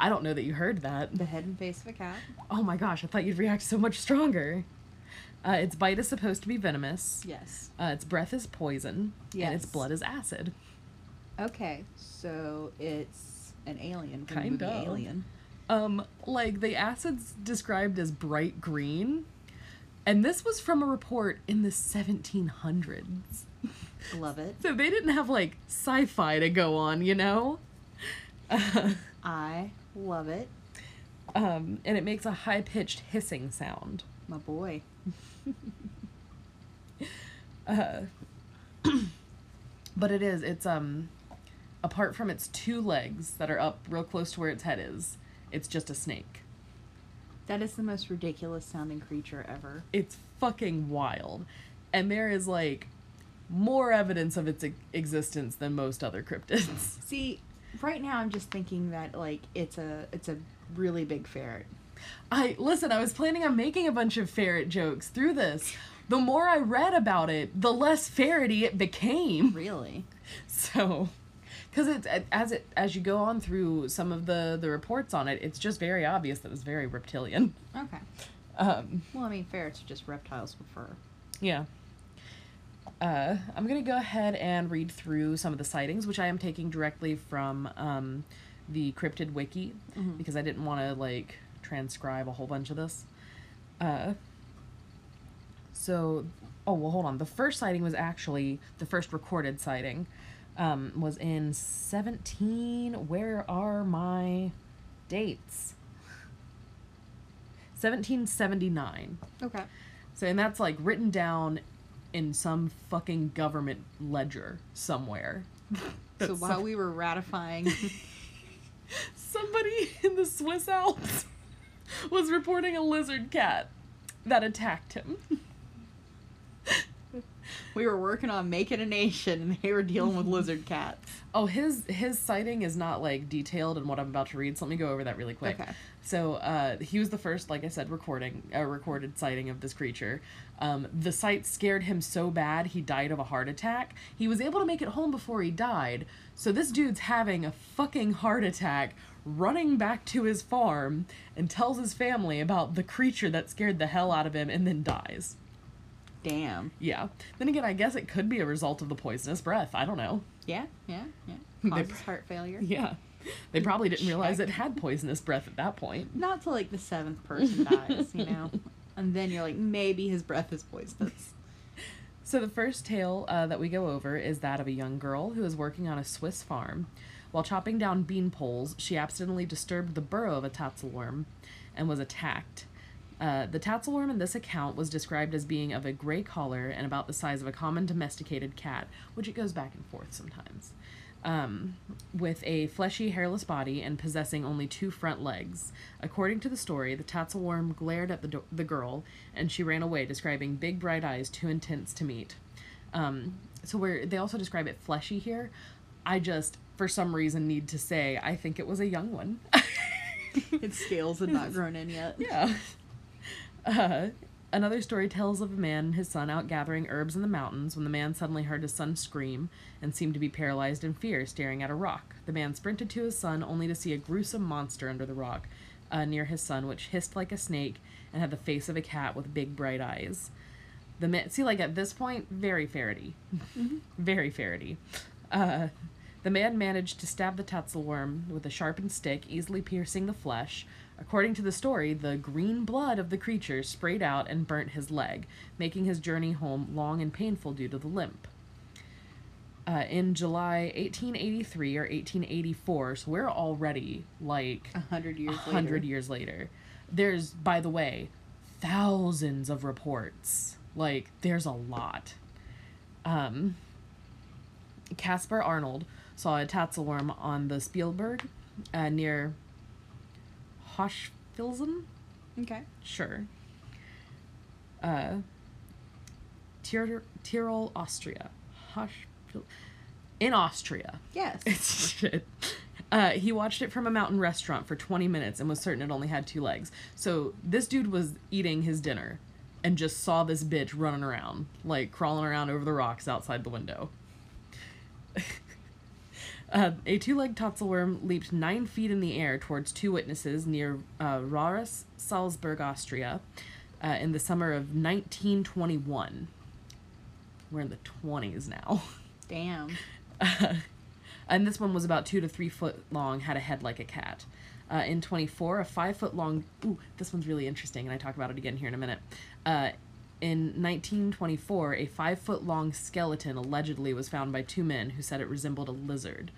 I don't know that you heard that. The head and face of a cat. Oh my gosh, I thought you'd react so much stronger. Uh, its bite is supposed to be venomous. Yes. Uh, its breath is poison. And its blood is acid. Okay, so it's an alien. Kind of. Alien. Um, like the acid's described as bright green, and this was from a report in the 1700s. Love it. So they didn't have like sci-fi to go on, you know. I love it. um, and it makes a high-pitched hissing sound. My boy. Uh, but it is. It's um, apart from its two legs that are up real close to where its head is, it's just a snake. That is the most ridiculous sounding creature ever. It's fucking wild. And there is like more evidence of its e- existence than most other cryptids. See, right now I'm just thinking that like it's a it's a really big ferret. I listen, I was planning on making a bunch of ferret jokes through this. The more I read about it, the less ferrety it became. Really? So, because it's as it as you go on through some of the the reports on it, it's just very obvious that it's very reptilian. Okay. Um, Well, I mean, ferrets are just reptiles with fur. yeah. Uh, I'm gonna go ahead and read through some of the sightings, which I am taking directly from um, the cryptid wiki because I didn't want to like transcribe a whole bunch of this. Uh, so, oh well, hold on. The first sighting was actually the first recorded sighting. Um, was in 17. Where are my dates? 1779. Okay. So, and that's like written down in some fucking government ledger somewhere. So while some- we were ratifying, somebody in the Swiss Alps was reporting a lizard cat that attacked him. we were working on making a nation, and they were dealing with lizard cats. Oh, his his sighting is not like detailed in what I'm about to read, so let me go over that really quick. Okay. So uh, he was the first, like I said, recording a recorded sighting of this creature. Um, the sight scared him so bad he died of a heart attack. He was able to make it home before he died. So this dude's having a fucking heart attack, running back to his farm, and tells his family about the creature that scared the hell out of him, and then dies. Damn. Yeah. Then again, I guess it could be a result of the poisonous breath. I don't know. Yeah, yeah, yeah. Causes pr- heart failure. Yeah. They probably didn't realize it had poisonous breath at that point. Not till like the seventh person dies, you know? And then you're like, maybe his breath is poisonous. So the first tale uh, that we go over is that of a young girl who is working on a Swiss farm. While chopping down bean poles, she accidentally disturbed the burrow of a tatzelworm and was attacked. Uh, the tatzelworm in this account was described as being of a gray color and about the size of a common domesticated cat, which it goes back and forth sometimes, um, with a fleshy, hairless body and possessing only two front legs. According to the story, the tatzelworm glared at the, do- the girl and she ran away, describing big, bright eyes too intense to meet. Um, so where they also describe it fleshy here, I just for some reason need to say I think it was a young one. its scales had not grown in yet. yeah. Uh, another story tells of a man and his son out gathering herbs in the mountains when the man suddenly heard his son scream and seemed to be paralyzed in fear, staring at a rock. The man sprinted to his son only to see a gruesome monster under the rock uh, near his son, which hissed like a snake and had the face of a cat with big bright eyes. The man, see, like at this point, very ferrety, very ferrety. Uh, the man managed to stab the tatzelworm with a sharpened stick, easily piercing the flesh. According to the story, the green blood of the creature sprayed out and burnt his leg, making his journey home long and painful due to the limp. Uh, in July 1883 or 1884, so we're already like A hundred years later. years later. There's, by the way, thousands of reports. Like, there's a lot. Um, Caspar Arnold saw a tatzelworm on the Spielberg uh, near Hochfilzen. Okay. Sure. Uh, Tir- Tyrol, Austria. Hochfil- in Austria. Yes. It's shit. Uh, he watched it from a mountain restaurant for 20 minutes and was certain it only had two legs. So this dude was eating his dinner and just saw this bitch running around, like crawling around over the rocks outside the window. uh, a two legged tatzelworm leaped nine feet in the air towards two witnesses near uh, Rauris, Salzburg, Austria, uh, in the summer of 1921. We're in the 20s now. Damn. and this one was about two to three foot long, had a head like a cat. Uh, in 24, a five foot long. Ooh, this one's really interesting, and I talk about it again here in a minute. Uh, in 1924, a five foot long skeleton allegedly was found by two men who said it resembled a lizard.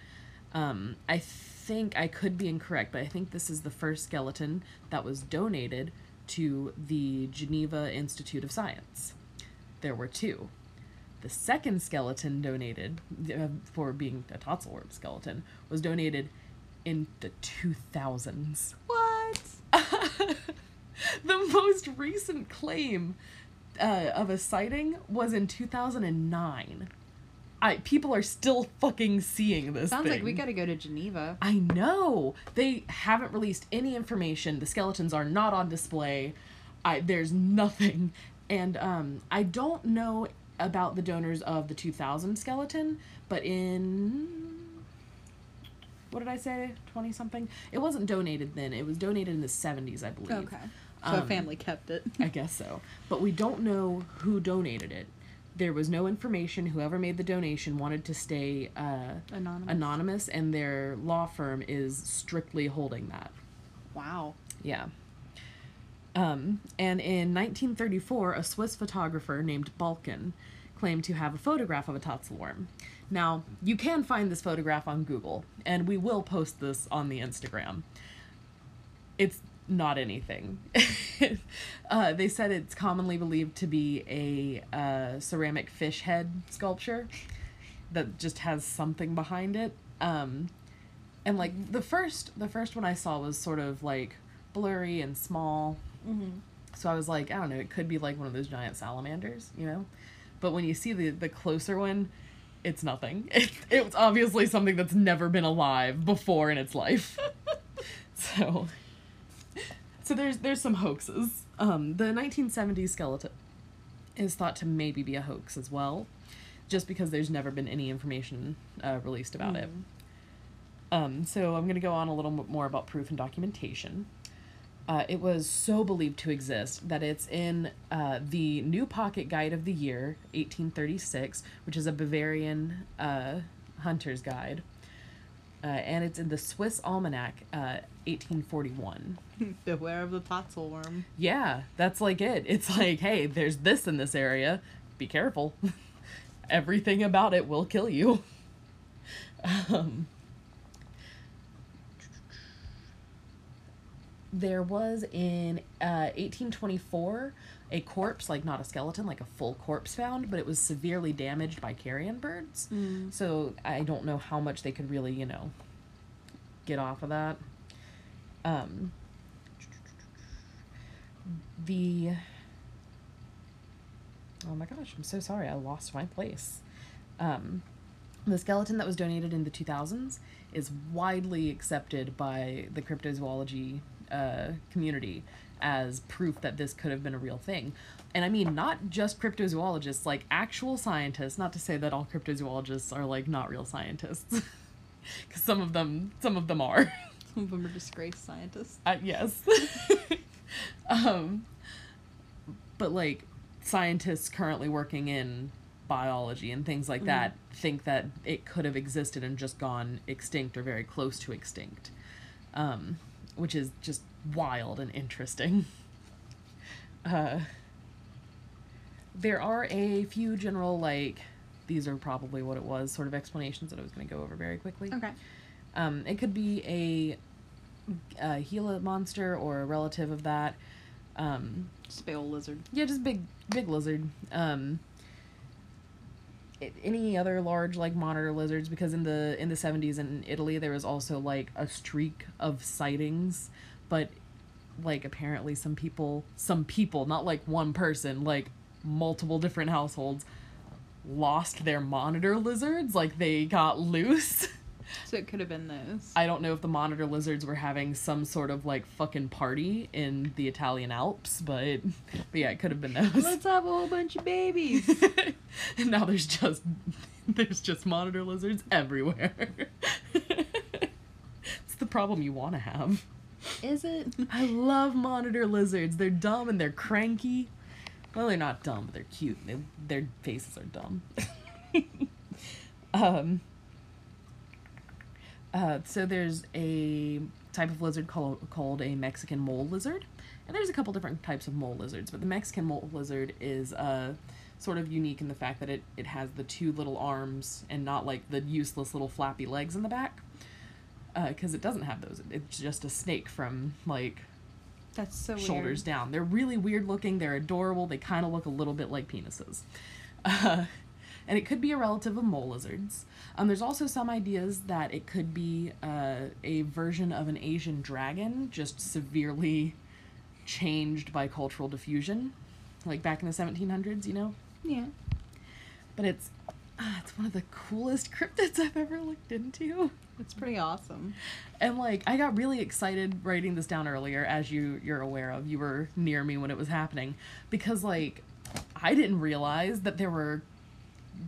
Um, I think I could be incorrect, but I think this is the first skeleton that was donated to the Geneva Institute of Science. There were two. The second skeleton donated uh, for being a Tatzelworm skeleton was donated in the 2000s. What? the most recent claim uh, of a sighting was in 2009. I people are still fucking seeing this. Sounds like we got to go to Geneva. I know. They haven't released any information. The skeletons are not on display. I there's nothing. And um I don't know about the donors of the 2000 skeleton, but in what did I say? 20 something? It wasn't donated then. It was donated in the 70s, I believe. Okay. So a Um, family kept it. I guess so. But we don't know who donated it. There was no information. Whoever made the donation wanted to stay uh, Anonymous. anonymous, and their law firm is strictly holding that. Wow. Yeah. Um, and in 1934, a Swiss photographer named Balkin claimed to have a photograph of a Tatzelworm. Now, you can find this photograph on Google, and we will post this on the Instagram. It's not anything. uh, they said it's commonly believed to be a uh, ceramic fish head sculpture that just has something behind it. Um, and like the first, the first one I saw was sort of like blurry and small. Mm-hmm. So I was like, I don't know, it could be like one of those giant salamanders, you know? But when you see the the closer one, it's nothing. It, it's obviously something that's never been alive before in its life. so so there's there's some hoaxes. Um, the 1970s skeleton is thought to maybe be a hoax as well, just because there's never been any information uh, released about it. Um, so I'm going to go on a little bit more about proof and documentation. Uh, it was so believed to exist that it's in uh, the New Pocket Guide of the Year, 1836, which is a Bavarian uh, hunter's guide. Uh, and it's in the Swiss Almanac, uh, 1841. Beware of the Tatzelworm. Yeah, that's like it. It's like, hey, there's this in this area. Be careful. Everything about it will kill you. Um, there was in uh, 1824 a corpse, like not a skeleton, like a full corpse found, but it was severely damaged by carrion birds. So I don't know how much they could really, you know, get off of that. Um, the oh my gosh i'm so sorry i lost my place. Um, the skeleton that was donated in the 2000s is widely accepted by the cryptozoology uh, community as proof that this could have been a real thing. And i mean not just cryptozoologists like actual scientists not to say that all cryptozoologists are like not real scientists because some of them some of them are Some of them are disgraced scientists. uh, yes. um, but like scientists currently working in biology and things like that think that it could have existed and just gone extinct or very close to extinct, um, which is just wild and interesting. Uh, there are a few general like these are probably what it was sort of explanations that I was going to go over very quickly. Okay. Um, it could be a, a Gila monster or a relative of that. Um, Just a big old lizard. yeah, just big, big lizard. Um, it, any other large like monitor lizards? Because in the in the seventies in Italy there was also like a streak of sightings, but like apparently some people, some people, not like one person, like multiple different households, lost their monitor lizards. Like they got loose. So it could have been those. I don't know if the monitor lizards were having some sort of like fucking party in the Italian Alps, but but yeah, it could have been those. Let's have a whole bunch of babies. and now there's just there's just monitor lizards everywhere. it's the problem you want to have. Is it? I love monitor lizards. They're dumb and they're cranky. Well, they're not dumb, but they're cute. They, their faces are dumb. um. Uh, so there's a type of lizard called called a Mexican mole lizard, and there's a couple different types of mole lizards, but the Mexican mole lizard is uh, sort of unique in the fact that it it has the two little arms and not like the useless little flappy legs in the back, because it doesn't have those. It's just a snake from like That's so shoulders down. They're really weird looking. They're adorable. They kind of look a little bit like penises. Uh, and it could be a relative of mole lizards. Um, there's also some ideas that it could be uh, a version of an Asian dragon, just severely changed by cultural diffusion, like back in the 1700s, you know? Yeah. But it's ah, it's one of the coolest cryptids I've ever looked into. It's pretty awesome. And like I got really excited writing this down earlier, as you you're aware of. You were near me when it was happening, because like I didn't realize that there were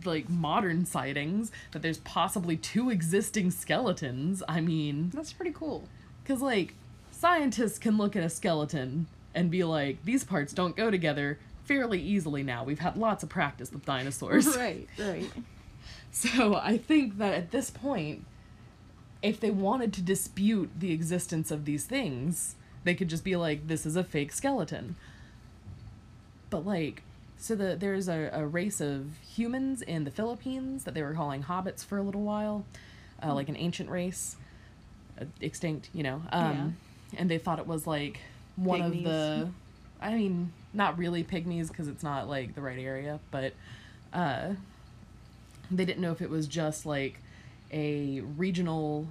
like modern sightings that there's possibly two existing skeletons. I mean, That's pretty cool. because like scientists can look at a skeleton and be like, these parts don't go together fairly easily now. We've had lots of practice with dinosaurs. Right, right. So I think that at this point, if they wanted to dispute the existence of these things, they could just be like, this is a fake skeleton. But like, so the there's a, a race of humans in the Philippines that they were calling hobbits for a little while, uh, like an ancient race, uh, extinct, you know. Um, And they thought it was like one of the, I mean, not really pygmies because it's not like the right area, but uh, they didn't know if it was just like a regional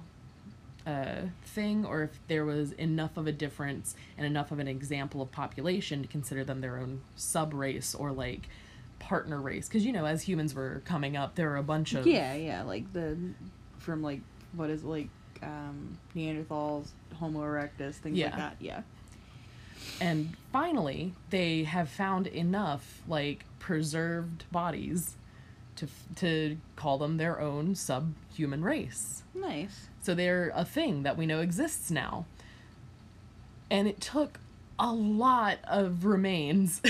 uh, thing or if there was enough of a difference and enough of an example of population to consider them their own sub race or like partner race because you know as humans were coming up there were a bunch of Yeah, yeah, like the from like what is it, like um Neanderthals, Homo erectus, things Yeah. like that. Yeah. and finally they have found enough like preserved bodies to to call them their own subhuman race Nice. So they're a thing that we know exists now. And it took a lot of remains.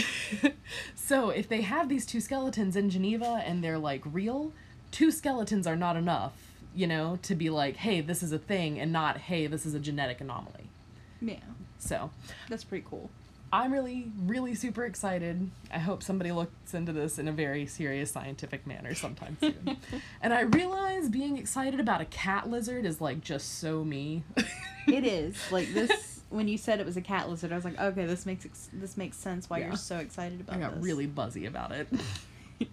so if they have these two skeletons in Geneva and they're like real, two skeletons are not enough, you know, to be like, hey, this is a thing and not, hey, this is a genetic anomaly. Yeah. So That's pretty cool. I'm really, really super excited. I hope somebody looks into this in a very serious scientific manner sometime soon. and I realize being excited about a cat lizard is like just so me. It is. Like this when you said it was a cat lizard, I was like, okay, this makes ex- this makes sense why Yeah. you're so excited about I got this. really buzzy about it.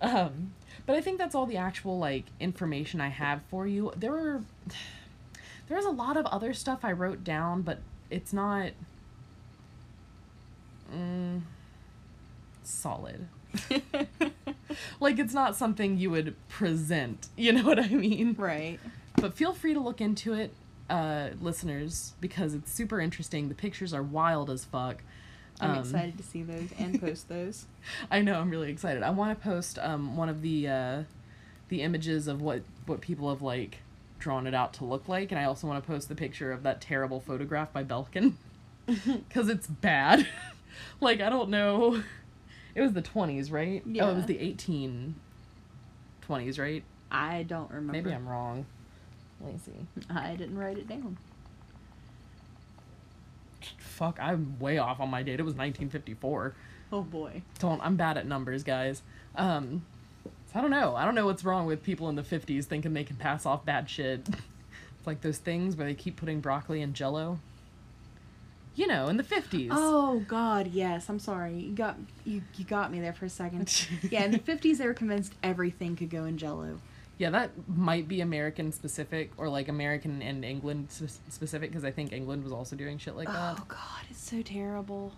um, but I think that's all the actual like information I have for you. There were there was a lot of other stuff I wrote down, but it's not solid. like it's not something you would present. You know what I mean? Right. But feel free to look into it, uh, listeners, because it's super interesting. The pictures are wild as fuck. I'm Um, excited to see those and post those. I know. I'm really excited. I want to post um, one of the uh, the images of what what people have like drawn it out to look like, and I also want to post the picture of that terrible photograph by Balkin because it's bad. like I don't know. It was the 20s, right? Yeah. Oh, it was the 1820s, right? I don't remember. Maybe I'm wrong. Let me see. I didn't write it down. Fuck, I'm way off on my date. It was 1954. Oh boy. Don't I'm bad at numbers, guys. Um so I don't know. I don't know what's wrong with people in the 50s thinking they can pass off bad shit. It's like those things where they keep putting broccoli in jello. You know, in the 50s. Oh God, yes. I'm sorry. You got you you got me there for a second. yeah, in the 50s they were convinced everything could go in Jello. Yeah, that might be American specific or like American and England spe- specific because I think England was also doing shit like that. Oh God, it's so terrible.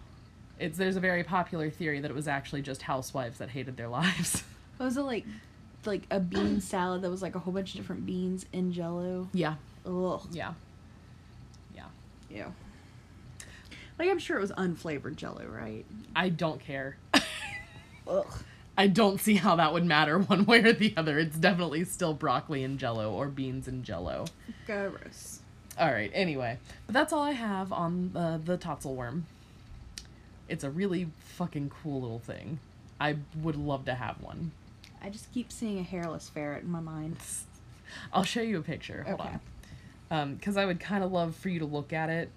It's there's a very popular theory that it was actually just housewives that hated their lives. What was it like? Like a bean salad that was like a whole bunch of different beans in Jello. yeah, Ugh. yeah. Yeah. Yeah. Like I'm sure it was unflavored Jello, right? I don't care. Ugh. I don't see how that would matter one way or the other. It's definitely still broccoli and jello or beans and jello. Gross. All right, anyway. But that's all I have on the, the Totzel worm. It's a really fucking cool little thing. I would love to have one. I just keep seeing a hairless ferret in my mind. I'll show you a picture. Hold Okay. on. Um, because I would kind of love for you to look at it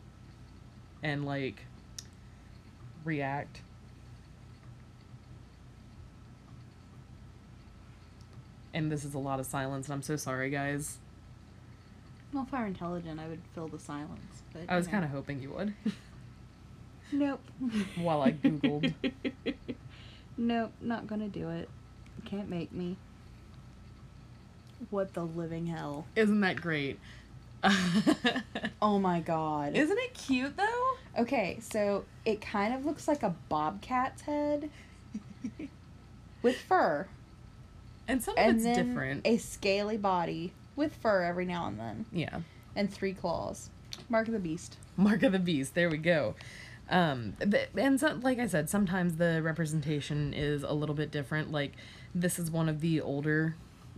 and like react. And this is a lot of silence, and I'm so sorry, guys. Well, if I were intelligent, I would fill the silence. But I was kind of hoping you would Nope. while I Googled. nope, not gonna do it. Can't make me. What the living hell? Isn't that great? Oh my god. Isn't it cute though? okay, so it kind of looks like a bobcat's head with fur. And some of and it's then different. a scaly body with fur every now and then, yeah. and three claws. Mark of the beast. Mark of the Beast. There we go. Um, and so, like I said, sometimes the representation is a little bit different. Like this is one of the older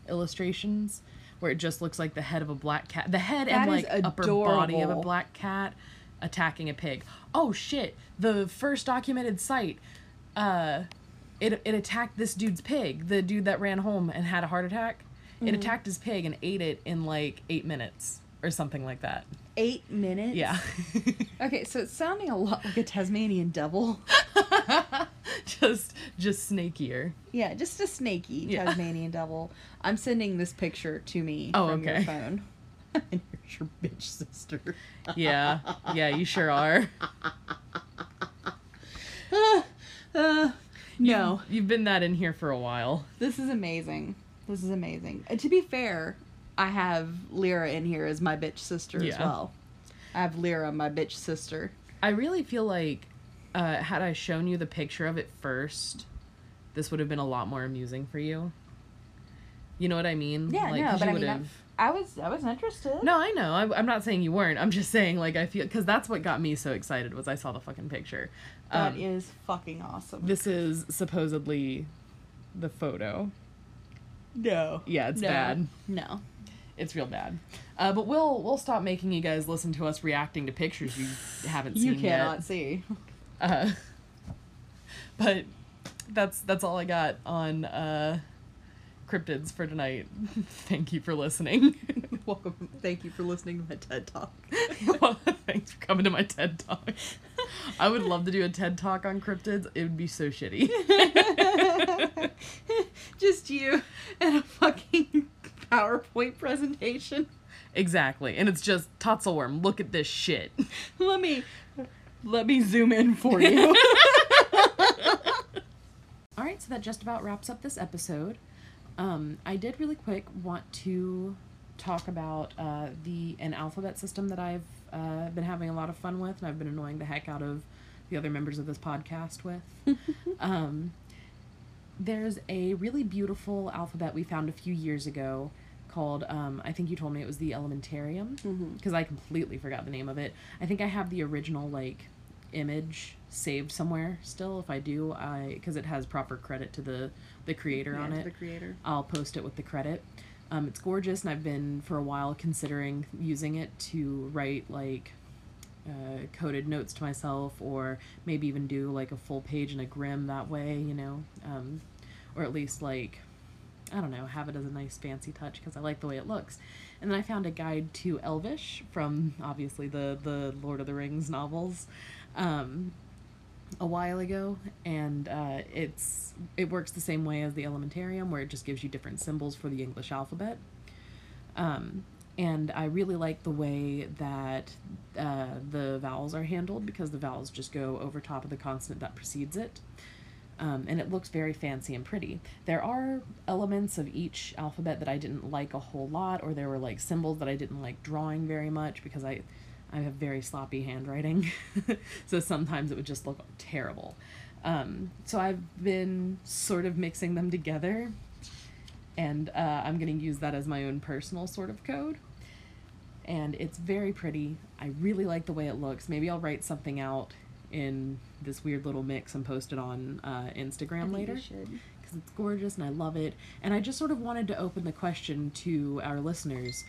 illustrations where it just looks like the head of a black cat, the head and like upper body of a black cat attacking a pig. Oh shit! The first documented site. Uh, it it attacked this dude's pig. The dude that ran home and had a heart attack. Mm-hmm. It attacked his pig and ate it in like eight minutes or something like that. Eight minutes. Yeah. Okay, so it's sounding a lot like a Tasmanian devil. just just snakier. Yeah, just a snaky Yeah. Tasmanian devil. I'm sending this picture to me Oh, from your phone. and here's your bitch sister. Yeah. Yeah, you sure are. Uh, no, You've been that in here for a while. this is amazing. This is amazing. And to be fair, I have Lyra in here as my bitch sister as well. I have Lyra, my bitch sister. I really feel like uh, had I shown you the picture of it first, this would have been a lot more amusing for you. You know what I mean? Yeah, like, no, but you I mean, would've- I was I was interested. No, I know. I, I'm not saying you weren't. I'm just saying, like, I feel because that's what got me so excited was I saw the fucking picture. that Um, is fucking awesome. This is supposedly the photo. no, Yeah, it's no, bad. No, It's real bad. Uh, but we'll we'll stop making you guys listen to us reacting to pictures you haven't seen. you cannot yet. see. Uh, but that's that's all I got on uh, cryptids for tonight. Thank you for listening. Welcome. Thank you for listening to my TED talk. Well, Thanks for coming to my TED talk. I would love to do a TED talk on cryptids. It would be so shitty. Just you and a fucking PowerPoint presentation. exactly, and it's just Totzelworm. Look at this shit. Let me let me zoom in for you. All right, so that just about wraps up this episode. Um, I did really quick want to talk about uh, the an alphabet system that I've uh, been having a lot of fun with, and I've been annoying the heck out of the other members of this podcast with. um, there's a really beautiful alphabet we found a few years ago called um, I think you told me it was the Elementarium because I completely forgot the name of it. I think I have the original like image saved somewhere still. If I do, I because it has proper credit to the the creator on it. The creator. I'll post it with the credit. Um, it's gorgeous, and I've been for a while considering using it to write like uh, coded notes to myself, or maybe even do like a full page in a grim that way, you know, um, or at least like I don't know, have it as a nice fancy touch because I like the way it looks. And then I found a guide to Elvish from obviously the the Lord of the Rings novels. Um, a while ago, and uh, it's it works the same way as the Elementarium, where it just gives you different symbols for the English alphabet. Um, and I really like the way that uh, the vowels are handled because the vowels just go over top of the consonant that precedes it. Um, and it looks very fancy and pretty. There are elements of each alphabet that I didn't like a whole lot, or there were like symbols that I didn't like drawing very much because I, I have very sloppy handwriting, so sometimes it would just look terrible. Um, so I've been sort of mixing them together, and uh, I'm going to use that as my own personal sort of code. And it's very pretty. I really like the way it looks. Maybe I'll write something out in this weird little mix and post it on uh, Instagram later because it's gorgeous and I love it. And I just sort of wanted to open the question to our listeners.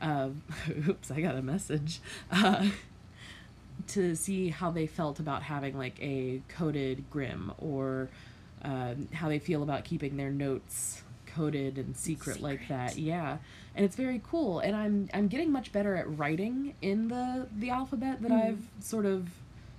Uh, oops, I got a message. Uh, to see how they felt about having like a coded grim or um, how they feel about keeping their notes coded and secret like that. Yeah, and it's very cool. And I'm I'm getting much better at writing in the the alphabet that I've sort of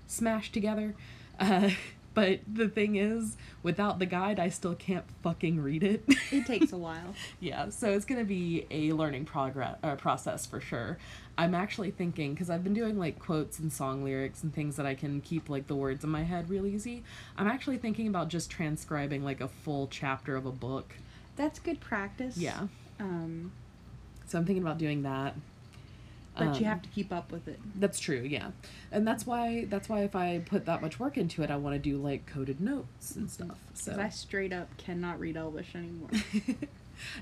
smashed together. Uh, but the thing is, without the guide, I still can't fucking read it. It takes a while. yeah, so it's gonna be a learning progress uh, process for sure. I'm actually thinking because I've been doing like quotes and song lyrics and things that I can keep like the words in my head real easy. I'm actually thinking about just transcribing like a full chapter of a book. That's good practice. Yeah, Um, so I'm thinking about doing that. But you Um, have to keep up with it. That's true, yeah, and that's why that's why if I put that much work into it, I want to do like coded notes and stuff. So I straight up cannot read Elvish anymore.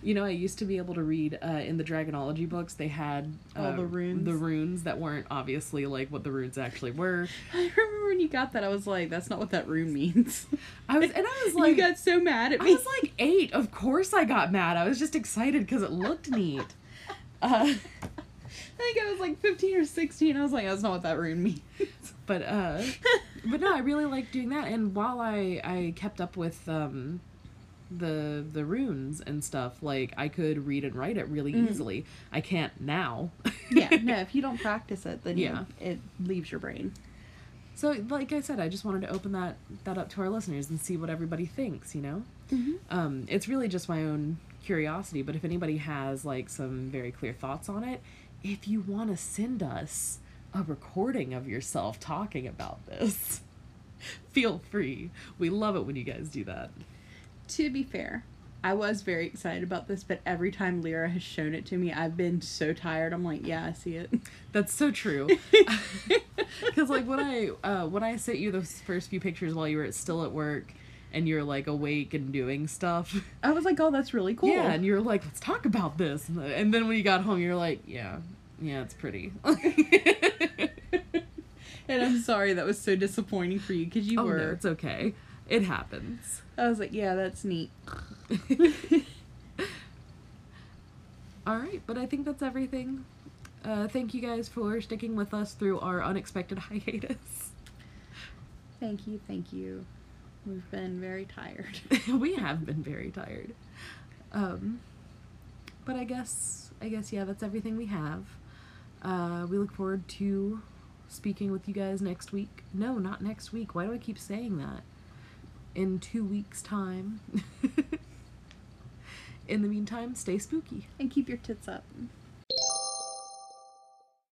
You know, I used to be able to read uh, in the Dragonology books. They had All uh, the runes? the runes that weren't obviously like what the runes actually were. I remember when you got that, I was like, "That's not what that rune means." I was, and I was like you got so mad at I was like eight. Of course, I got mad. I was just excited because it looked neat. Uh, I think I was like 15 or 16. I was like, "That's not what that rune means." but uh, but no, I really liked doing that. And while I I kept up with um, the the runes and stuff, like I could read and write it really Mm. easily. I can't now. yeah, no. If you don't practice it, then Yeah. yeah, it leaves your brain. So, like I said, I just wanted to open that that up to our listeners and see what everybody thinks. You know, Mm-hmm. um, it's really just my own curiosity. But if anybody has like some very clear thoughts on it, if you want to send us a recording of yourself talking about this, feel free. We love it when you guys do that. To be fair, I was very excited about this, but every time Lyra has shown it to me, I've been so tired. I'm like, "Yeah, I see it." That's so true. Because like when I uh, when I sent you those first few pictures while you were still at work, and you're like awake and doing stuff. I was like, "Oh, that's really cool." Yeah, and you're like, let's talk about this. And, then when you got home, you're like, yeah, yeah, it's pretty. and I'm sorry that was so disappointing for you because you oh were. no, it's okay. It happens. I was like, "Yeah, that's neat." All right, but I think that's everything. Uh, thank you guys for sticking with us through our unexpected hiatus. Thank you, thank you. We've been very tired. we have been very tired. Um, but I guess, I guess, yeah, that's everything we have. Uh, we look forward to speaking with you guys next week. No, not next week. Why do I keep saying that? In two weeks' time. In the meantime, stay spooky. and keep your tits up.